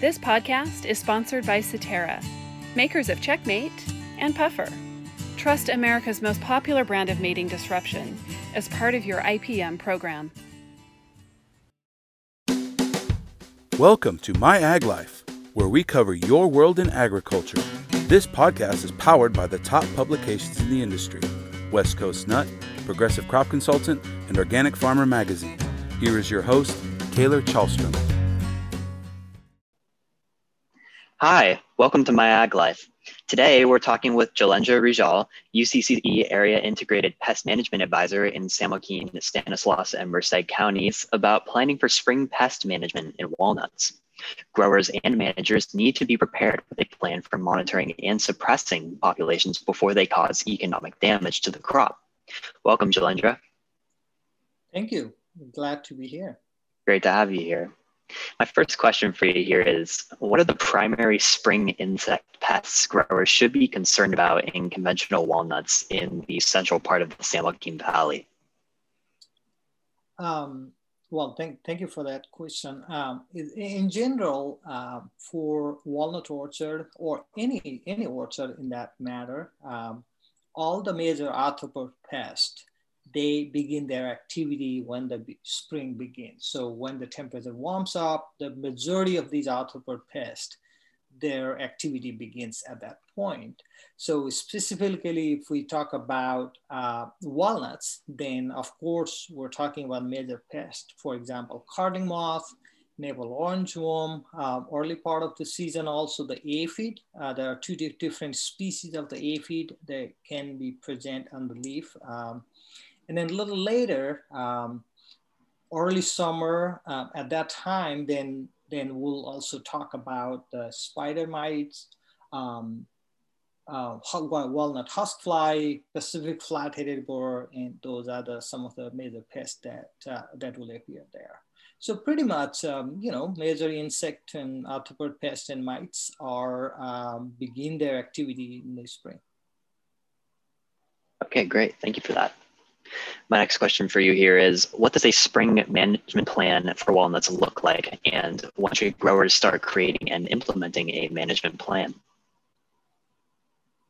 This podcast is sponsored by Suterra, makers of Checkmate and Puffer. Trust America's most popular brand of mating disruption as part of your IPM program. Welcome to My Ag Life, where we cover your world in agriculture. This podcast is powered by the top publications in the industry West Coast Nut, Progressive Crop Consultant, and Organic Farmer Magazine. Here is your host, Taylor Chalstrom. Hi, welcome to My Ag Life. Today, we're talking with Jhalendra Rijal, UCCE Area Integrated Pest Management Advisor in San Joaquin, Stanislaus, and Merced counties about planning for spring pest management in walnuts. Growers and managers need to be prepared with a plan for monitoring and suppressing populations before they cause economic damage to the crop. Welcome, Jhalendra. Thank you. glad to be here. Great to have you here. My first question for you here is What are the primary spring insect pests growers should be concerned about in conventional walnuts in the central part of the San Joaquin Valley? Um, well, thank, thank you for that question. Um, in general, uh, for walnut orchard or any, any orchard in that matter, um, all the major arthropod pests they begin their activity when the spring begins. So when the temperature warms up, the majority of these arthropod pests, their activity begins at that point. So specifically, if we talk about uh, walnuts, then of course, we're talking about major pests. For example, codling moth, navel orange worm, uh, early part of the season, also the aphid. Uh, there are two different species of the aphid that can be present on the leaf. Um, and then a little later, um, early summer, uh, at that time, then, then we'll also talk about the spider mites, um, uh, walnut husk fly, Pacific flat-headed borer, and those are the, some of the major pests that, uh, that will appear there. So pretty much, um, you know, major insect and arthropod pests and mites are um, begin their activity in the spring. Okay, great. Thank you for that. My next question for you here is what does a spring management plan for walnuts look like? And when should growers start creating and implementing a management plan?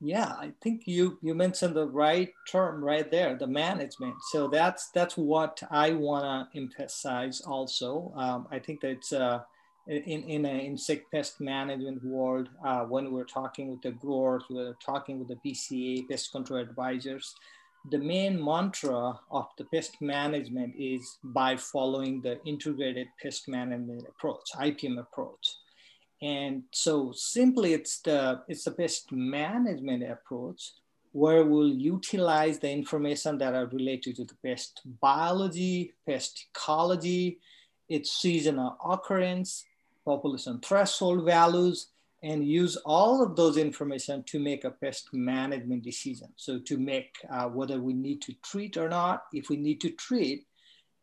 Yeah, I think you you mentioned the right term right there, the management. So that's that's what I want to emphasize also. Um, I think that it's uh, in in an insect pest management world uh, when we're talking with the growers, we're talking with the PCA pest control advisors the main mantra of the pest management is by following the integrated pest management approach, IPM approach. And so simply it's the, it's the pest management approach where we'll utilize the information that are related to the pest biology, pest ecology, its seasonal occurrence, population threshold values, and use all of those information to make a pest management decision. So to make uh, whether we need to treat or not, if we need to treat,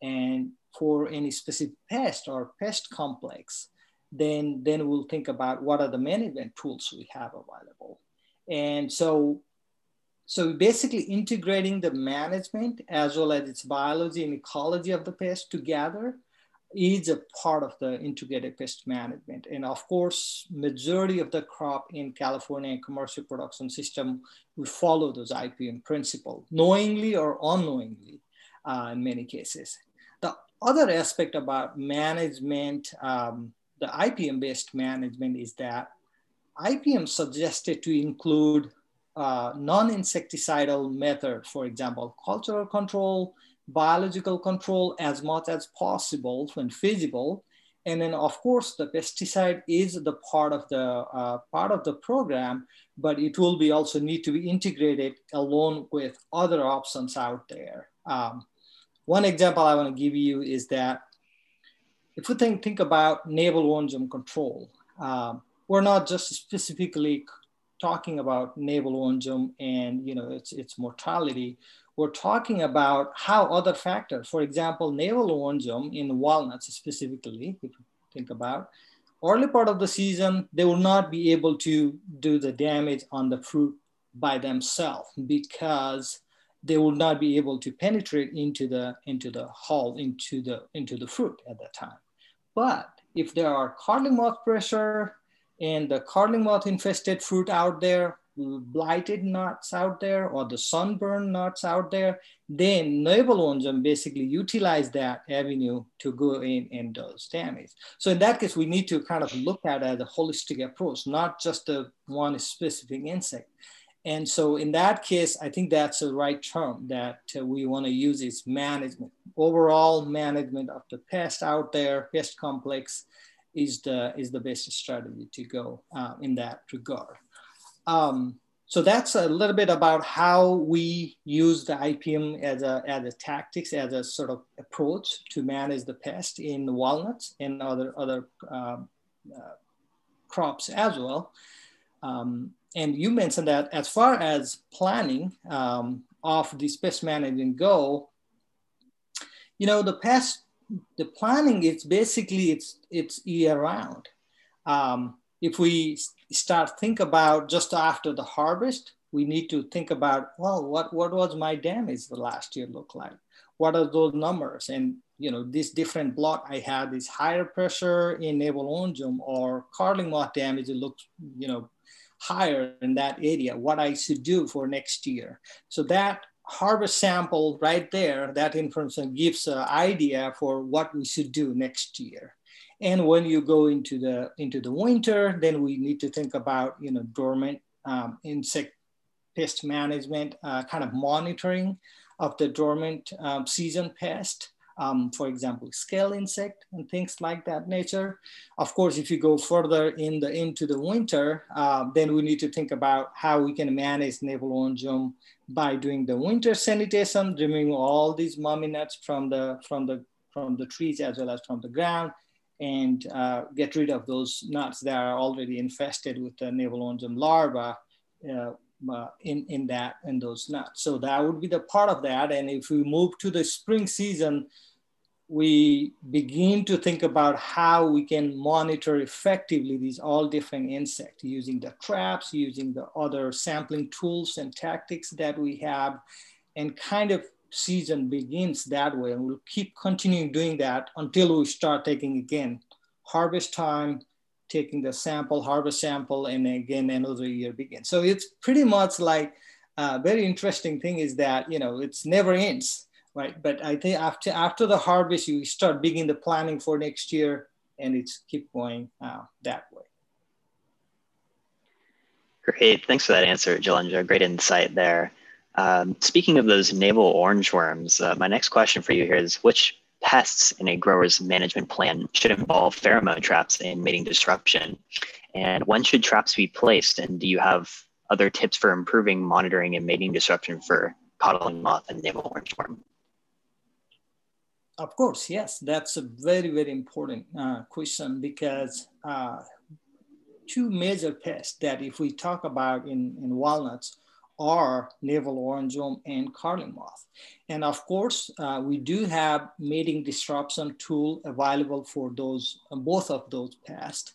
and for any specific pest or pest complex, then, then we'll think about what are the management tools we have available. And so, so basically integrating the management as well as its biology and ecology of the pest together is a part of the integrated pest management. And of course, majority of the crop in California commercial production system, we follow those IPM principle, knowingly or unknowingly uh, in many cases. The other aspect about management, um, the IPM based management is that IPM suggested to include uh, non-insecticidal method, for example, cultural control, biological control as much as possible when feasible. And then of course the pesticide is the part of the uh, part of the program, but it will be also need to be integrated along with other options out there. Um, one example I want to give you is that if we think, think about navel worm control, um, we're not just specifically talking about navel worm and you know its, its mortality we're talking about how other factors, for example, navel worm in walnuts specifically, if you think about, early part of the season, they will not be able to do the damage on the fruit by themselves because they will not be able to penetrate into the into the hull into the into the fruit at that time. But if there are codling moth pressure and the codling moth infested fruit out there, blighted nuts out there or the sunburned nuts out there, then Navel basically utilize that avenue to go in and does damage. So in that case, we need to kind of look at it as a holistic approach, not just the one specific insect. And so in that case, I think that's the right term that uh, we want to use is management. Overall management of the pest out there, pest complex is the, is the best strategy to go uh, in that regard. Um, so that's a little bit about how we use the IPM as a, as a tactics, as a sort of approach to manage the pest in walnuts and other, other um, uh, crops as well. Um, and you mentioned that as far as planning um, of this pest management go, you know, the pest, the planning is basically it's, it's year round. Um, if we start think about just after the harvest, we need to think about, well, what, what was my damage the last year look like? What are those numbers? And, you know, this different block I had is higher pressure in navel orangeworm or codling moth damage, it looks, you know, higher in that area, what I should do for next year. So that harvest sample right there, that information gives an idea for what we should do next year. And when you go into the into the winter, then we need to think about you know dormant um, insect pest management, uh, kind of monitoring of the dormant um, season pest um, for example, scale insect and things like that nature. Of course, if you go further in the into the winter, uh, then we need to think about how we can manage navel orangeworm by doing the winter sanitation, removing all these mummy nuts from the from the from the trees as well as from the ground, and uh, get rid of those nuts that are already infested with the navel orangeworm larvae. Uh, uh, in in that in those nuts. So that would be the part of that. And if we move to the spring season, we begin to think about how we can monitor effectively these all different insects using the traps, using the other sampling tools and tactics that we have, and kind of season begins that way. And we'll keep continuing doing that until we start taking again harvest time, taking the sample, harvest sample, and again another year begins. So it's pretty much like a very interesting thing is that, you know, it's never ends right? But I think after after the harvest, you start beginning the planning for next year, and it's keep going uh, that way. Great, thanks for that answer, Jhalendra. Great insight there. Um, speaking of those navel orange worms, uh, my next question for you here is which pests in a grower's management plan should involve pheromone traps in mating disruption? And when should traps be placed? And do you have other tips for improving monitoring and mating disruption for codling moth and navel orange worm? Of course, yes, that's a very, very important uh, question because uh, two major pests that if we talk about in, in walnuts are navel orangeworm and codling moth. And of course, uh, we do have mating disruption tool available for those, both of those pests.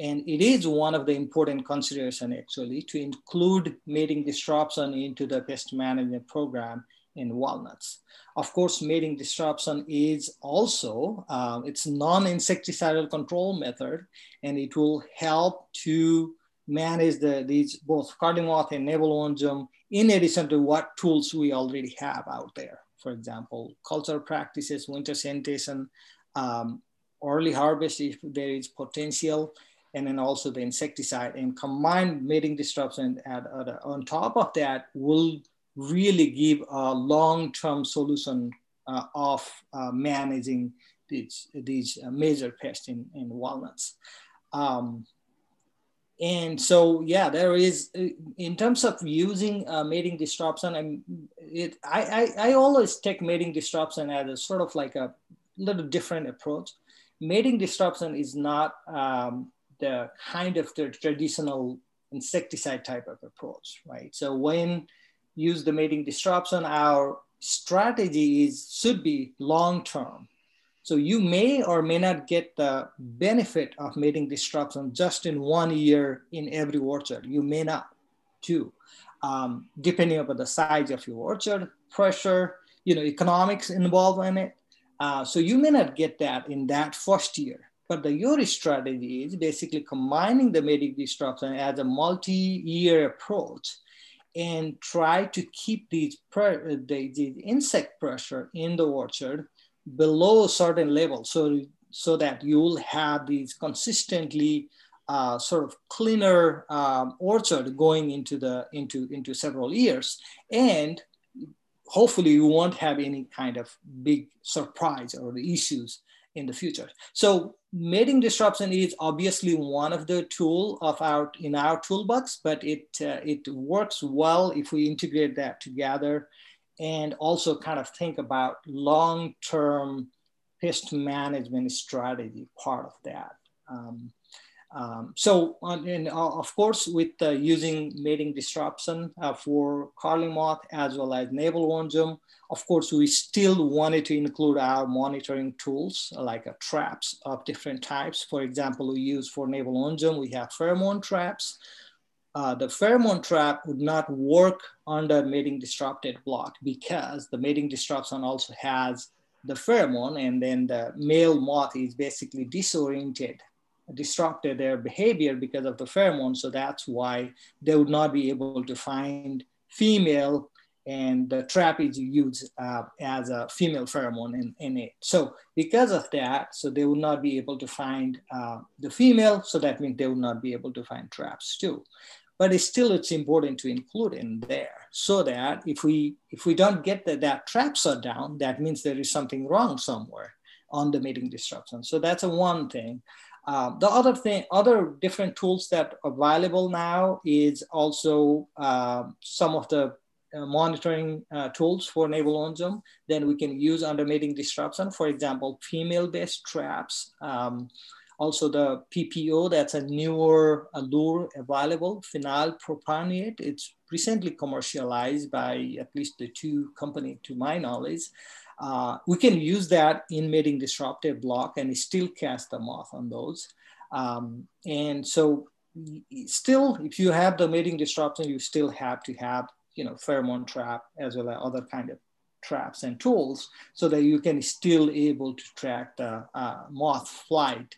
And it is one of the important consideration actually to include mating disruption into the pest management program in walnuts. Of course, mating disruption is also, uh, it's non-insecticidal control method, and it will help to manage the, these both codling moth and orangeworm in addition to what tools we already have out there. For example, culture practices, winter sanitation, um, early harvest if there is potential, and then also the insecticide and combined mating disruption at, at, on top of that will really give a long-term solution uh, of uh, managing these, these uh, major pests in, in walnuts. Um, and so, yeah, there is, uh, in terms of using uh, mating disruption, i'm it, I, I, I always take mating disruption as a sort of like a little different approach. Mating disruption is not um, the kind of the traditional insecticide type of approach, right? So when use the mating disruption, our strategy is should be long term. So you may or may not get the benefit of mating disruption just in one year in every orchard. You may not too, um, depending upon the size of your orchard, pressure, you know, economics involved in it. Uh, so you may not get that in that first year. But the URI strategy is basically combining the mating disruption as a multi-year approach and try to keep these, the, the insect pressure in the orchard below a certain level so, so that you'll have these consistently uh, sort of cleaner um, orchard going into the into into several years and hopefully you won't have any kind of big surprise or the issues in the future. So mating disruption is obviously one of the tool of our in our toolbox, but it uh, it works well if we integrate that together, and also kind of think about long-term pest management strategy part of that. Um, um, so, and uh, of course, with uh, using mating disruption uh, for codling moth as well as navel worm, of course, we still wanted to include our monitoring tools like uh, traps of different types. For example, we use for navel worm, we have pheromone traps. Uh, the pheromone trap would not work under mating disrupted block because the mating disruption also has the pheromone and then the male moth is basically disoriented disrupted their behavior because of the pheromone. So that's why they would not be able to find female and the trap is used uh, as a female pheromone in, in, it. So because of that, so they would not be able to find uh, the female. So that means they would not be able to find traps too. But it's still, it's important to include in there so that if we if we don't get the, that trap shut down, that means there is something wrong somewhere on the mating disruption. So that's a one thing. Uh, the other thing, other different tools that are available now is also uh, some of the uh, monitoring uh, tools for navel worm. Then we can use under mating disruption, for example, female-based traps. Um, also the PPO, that's a newer lure available, phenyl propionate. It's recently commercialized by at least the two company to my knowledge. Uh, we can use that in mating disruptive block and still cast the moth on those. Um, and so still, if you have the mating disruption, you still have to have, you know, pheromone trap as well as other kind of traps and tools so that you can still able to track the uh, moth flight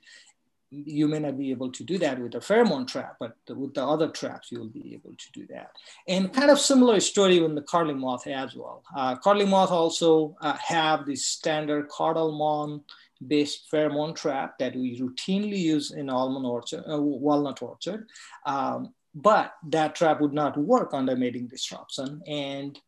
you may not be able to do that with a pheromone trap, but with the other traps, you'll be able to do that. And kind of similar story with the codling moth as well. Uh, moth also uh, have this standard codlemone based pheromone trap that we routinely use in almond orchard, uh, walnut orchard. Um, but that trap would not work under mating disruption. And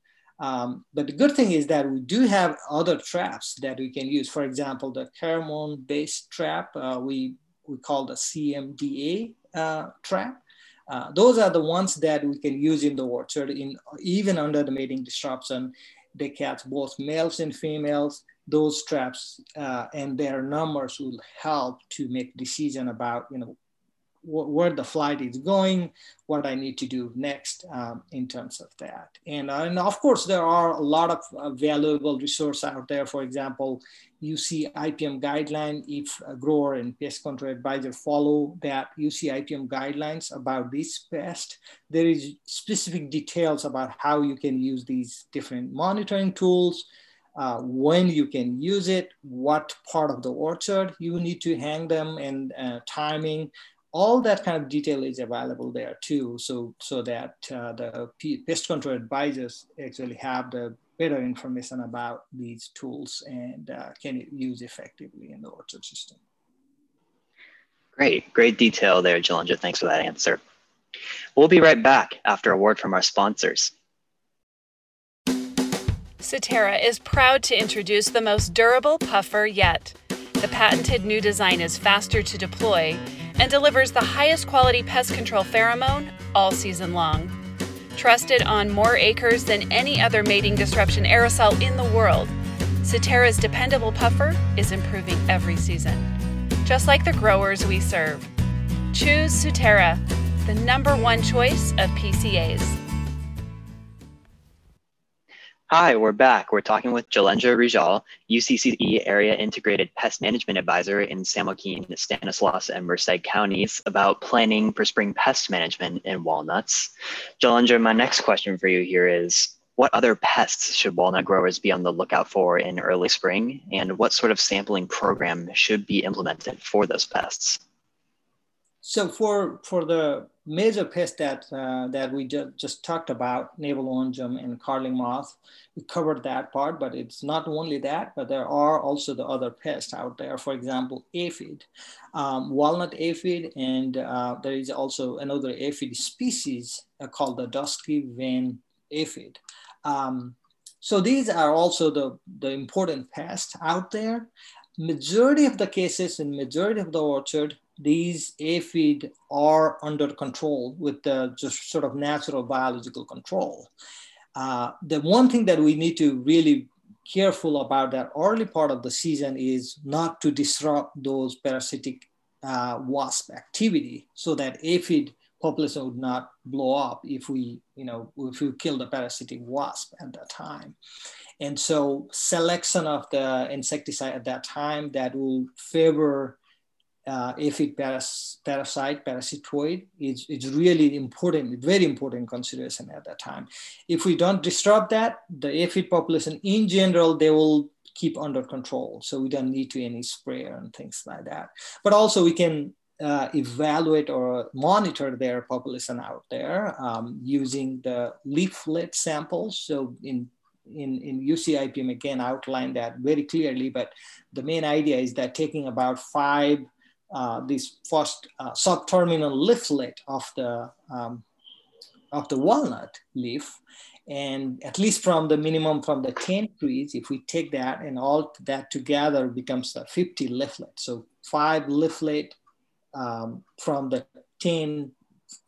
um, but the good thing is that we do have other traps that we can use. For example, the pheromone based trap, uh, we we call the CMDA uh, trap. Uh, those are the ones that we can use in the orchard, in even under the mating disruption. They catch both males and females. Those traps uh, and their numbers will help to make decision about you know where the flight is going, what I need to do next um, in terms of that. And, uh, and of course, there are a lot of uh, valuable resources out there. For example, UC IPM guideline, if a grower and pest control advisor follow that UC IPM guidelines about this pest, there is specific details about how you can use these different monitoring tools, uh, when you can use it, what part of the orchard you need to hang them and uh, timing, all that kind of detail is available there too. So, so that uh, the pest control advisors actually have the better information about these tools and uh, can use effectively in the orchard system. Great, great detail there, Jhalendra. Thanks for that answer. We'll be right back after a word from our sponsors. Suterra is proud to introduce the most durable puffer yet. The patented new design is faster to deploy and delivers the highest quality pest control pheromone all season long. Trusted on more acres than any other mating disruption aerosol in the world, Suterra's dependable puffer is improving every season. Just like the growers we serve. Choose Suterra, the number one choice of PCAs. Hi, we're back. We're talking with Jhalendra Rijal, UCCE Area Integrated Pest Management Advisor in San Joaquin, Stanislaus, and Merced counties about planning for spring pest management in walnuts. Jhalendra, my next question for you here is, what other pests should walnut growers be on the lookout for in early spring? And what sort of sampling program should be implemented for those pests? So for, for the major pests that, uh, that we ju just talked about, navel orangeworm and codling moth, we covered that part, but it's not only that, but there are also the other pests out there. For example, aphid, um, walnut aphid, and uh, there is also another aphid species uh, called the dusky vein aphid. Um, so these are also the, the important pests out there. Majority of the cases in majority of the orchard, these aphid are under control with the just sort of natural biological control. Uh, the one thing that we need to really careful about that early part of the season is not to disrupt those parasitic uh, wasp activity so that aphid population would not blow up if we, you know, if we kill the parasitic wasp at that time. And so selection of the insecticide at that time that will favor uh, aphid paras parasite, parasitoid, is, is really important, very important consideration at that time. If we don't disturb that, the aphid population in general, they will keep under control. So we don't need to any sprayer and things like that. But also we can uh, evaluate or monitor their population out there um, using the leaflet samples. So in in, in UCIPM again outlined that very clearly, but the main idea is that taking about five, uh, this first uh, subterminal leaflet of the, um, of the walnut leaf, and at least from the minimum from the 10 trees, if we take that and all that together becomes a 50 leaflet. So five leaflet um, from the 10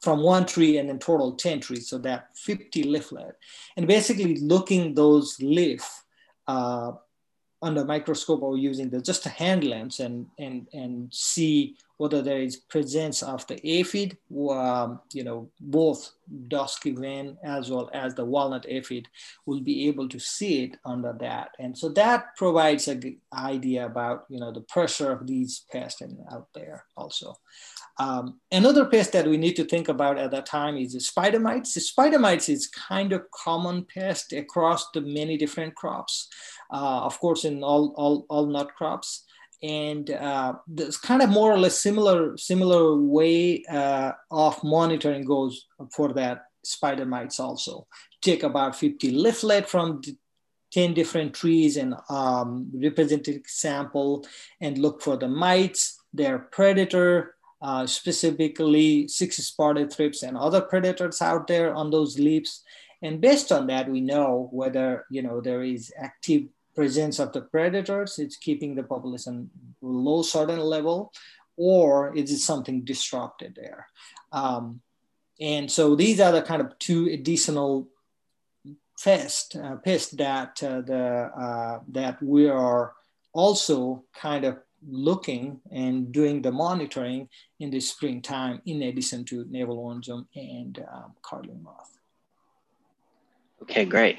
from one tree and in total 10 trees. So that 50 leaflet. And basically looking those leaf uh, under microscope or using the just a hand lens and and and see whether there is presence of the aphid, um, you know, both dusky vein as well as the walnut aphid will be able to see it under that. And so that provides a idea about, you know, the pressure of these pests out there also. Um, another pest that we need to think about at that time is the spider mites. The spider mites is kind of common pest across the many different crops. Uh, of course, in all, all, all nut crops and uh, there's kind of more or less similar similar way uh, of monitoring goes for that spider mites also. Take about 50 leaflet from 10 different trees and um, representative sample and look for the mites their predator uh, specifically six spotted thrips and other predators out there on those leaves. And based on that we know whether you know there is active presence of the predators, it's keeping the population low certain level, or is it something disrupted there? Um, and so these are the kind of two additional pests, uh, that uh, the uh, that we are also kind of looking and doing the monitoring in the springtime, in addition to navel orangeworm and um, moth. Okay, great.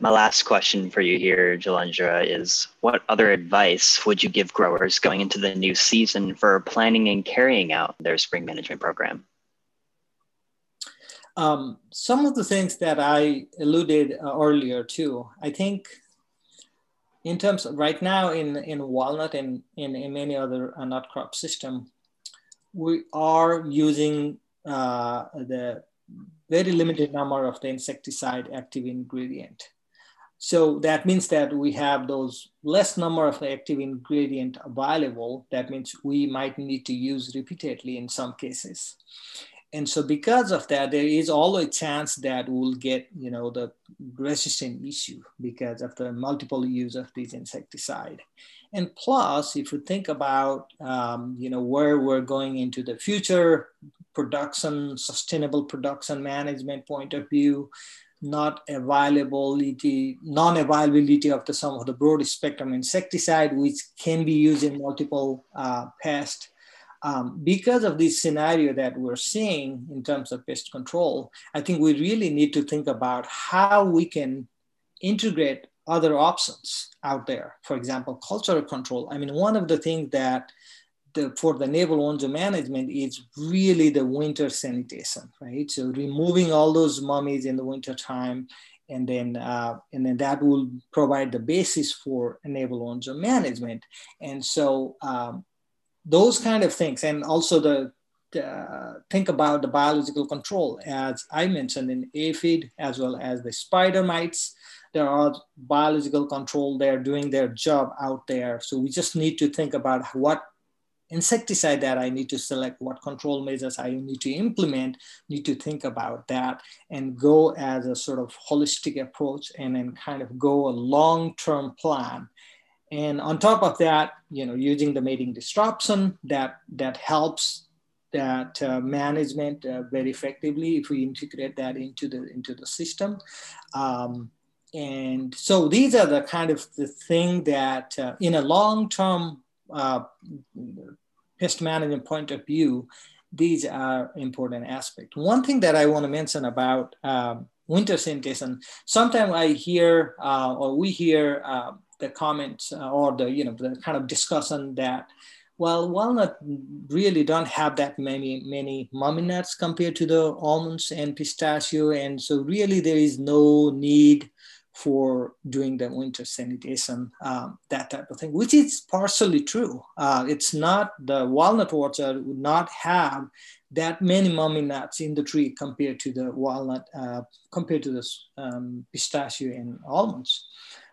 My last question for you here, Jhalendra, is what other advice would you give growers going into the new season for planning and carrying out their spring management program? Um, some of the things that I alluded uh, earlier to, I think in terms of right now in, in walnut and in, in many other uh, nut crop system, we are using uh, the very limited number of the insecticide active ingredient. So that means that we have those less number of active ingredient available. That means we might need to use repeatedly in some cases. And so because of that, there is always a chance that we'll get, you know, the resistant issue because of the multiple use of these insecticide. And plus, if you think about, um, you know, where we're going into the future production, sustainable production management point of view, not availability, non-availability of the some of the broad spectrum insecticide, which can be used in multiple uh, pests. Um, because of this scenario that we're seeing in terms of pest control, I think we really need to think about how we can integrate other options out there. For example, cultural control. I mean, one of the things that the, for the navel orangeworm management is really the winter sanitation, right? So removing all those mummies in the winter time and then uh, and then that will provide the basis for naval on management. And so um, those kind of things, and also the uh, think about the biological control, as I mentioned in aphid as well as the spider mites. There are biological control. They're doing their job out there. So we just need to think about what insecticide that I need to select, what control measures I need to implement, need to think about that and go as a sort of holistic approach and then kind of go a long-term plan. And on top of that, you know, using the mating disruption that that helps that uh, management uh, very effectively if we integrate that into the into the system. Um, and so these are the kind of the thing that uh, in a long-term uh, pest management point of view, these are important aspects. One thing that I want to mention about um, winter sanitation, sometimes I hear uh, or we hear uh, the comments uh, or the you know the kind of discussion that well walnut really don't have that many many mummy nuts compared to the almonds and pistachio and so really there is no need for doing the winter sanitation, um, that type of thing, which is partially true. Uh, it's not the walnut orchard would not have that many mummy nuts in the tree compared to the walnut, uh, compared to the um, pistachio and almonds.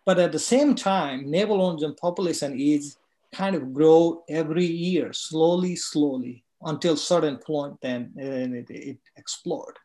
But at the same time, navel orange population is kind of grow every year, slowly, slowly, until certain point, then it, it explode.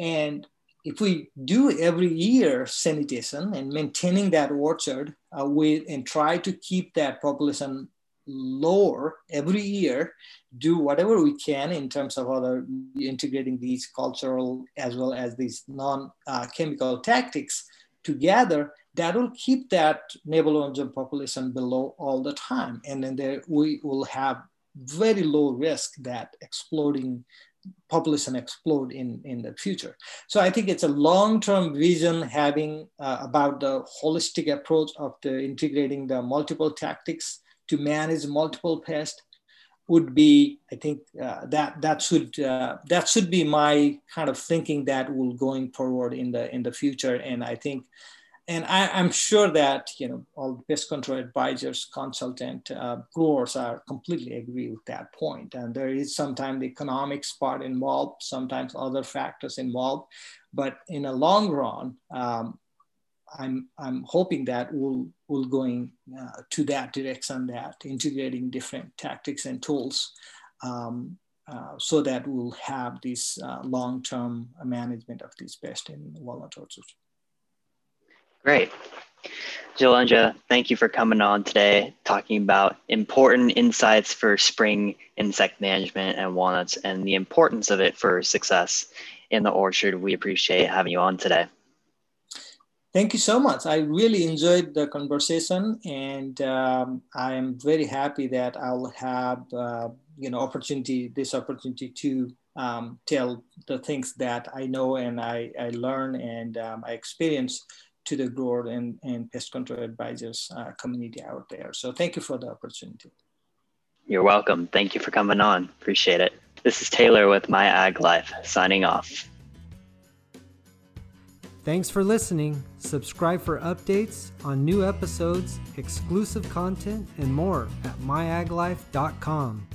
And if we do every year sanitation and maintaining that orchard uh, and try to keep that population lower every year, do whatever we can in terms of other integrating these cultural as well as these non-chemical uh, tactics together, that will keep that navel population below all the time. And then there we will have very low risk that exploding population explode in, in the future. So I think it's a long-term vision having uh, about the holistic approach of the integrating the multiple tactics to manage multiple pests would be, I think uh, that that should uh, that should be my kind of thinking that will going forward in the in the future. And I think and I, am sure that you know all the pest control advisors, consultant, uh, growers are completely agree with that point. And there is sometimes the economics part involved, sometimes other factors involved, but in a long run, um, I'm I'm hoping that we'll we'll going uh, to that direction, that integrating different tactics and tools. Um, uh, so that we'll have this uh, long-term management of these pests in walnut orchards. Great. Jhalendra, thank you for coming on today, talking about important insights for spring insect management and walnuts and the importance of it for success in the orchard. We appreciate having you on today. Thank you so much. I really enjoyed the conversation, and um, I am very happy that I'll have uh, you know opportunity this opportunity to um, tell the things that I know and I, I learn and um, I experience to the grower and, and pest control advisors uh, community out there. So thank you for the opportunity. You're welcome. Thank you for coming on. Appreciate it. This is Taylor with My Ag Life signing off. Thanks for listening. Subscribe for updates on new episodes, exclusive content, and more at myaglife.com.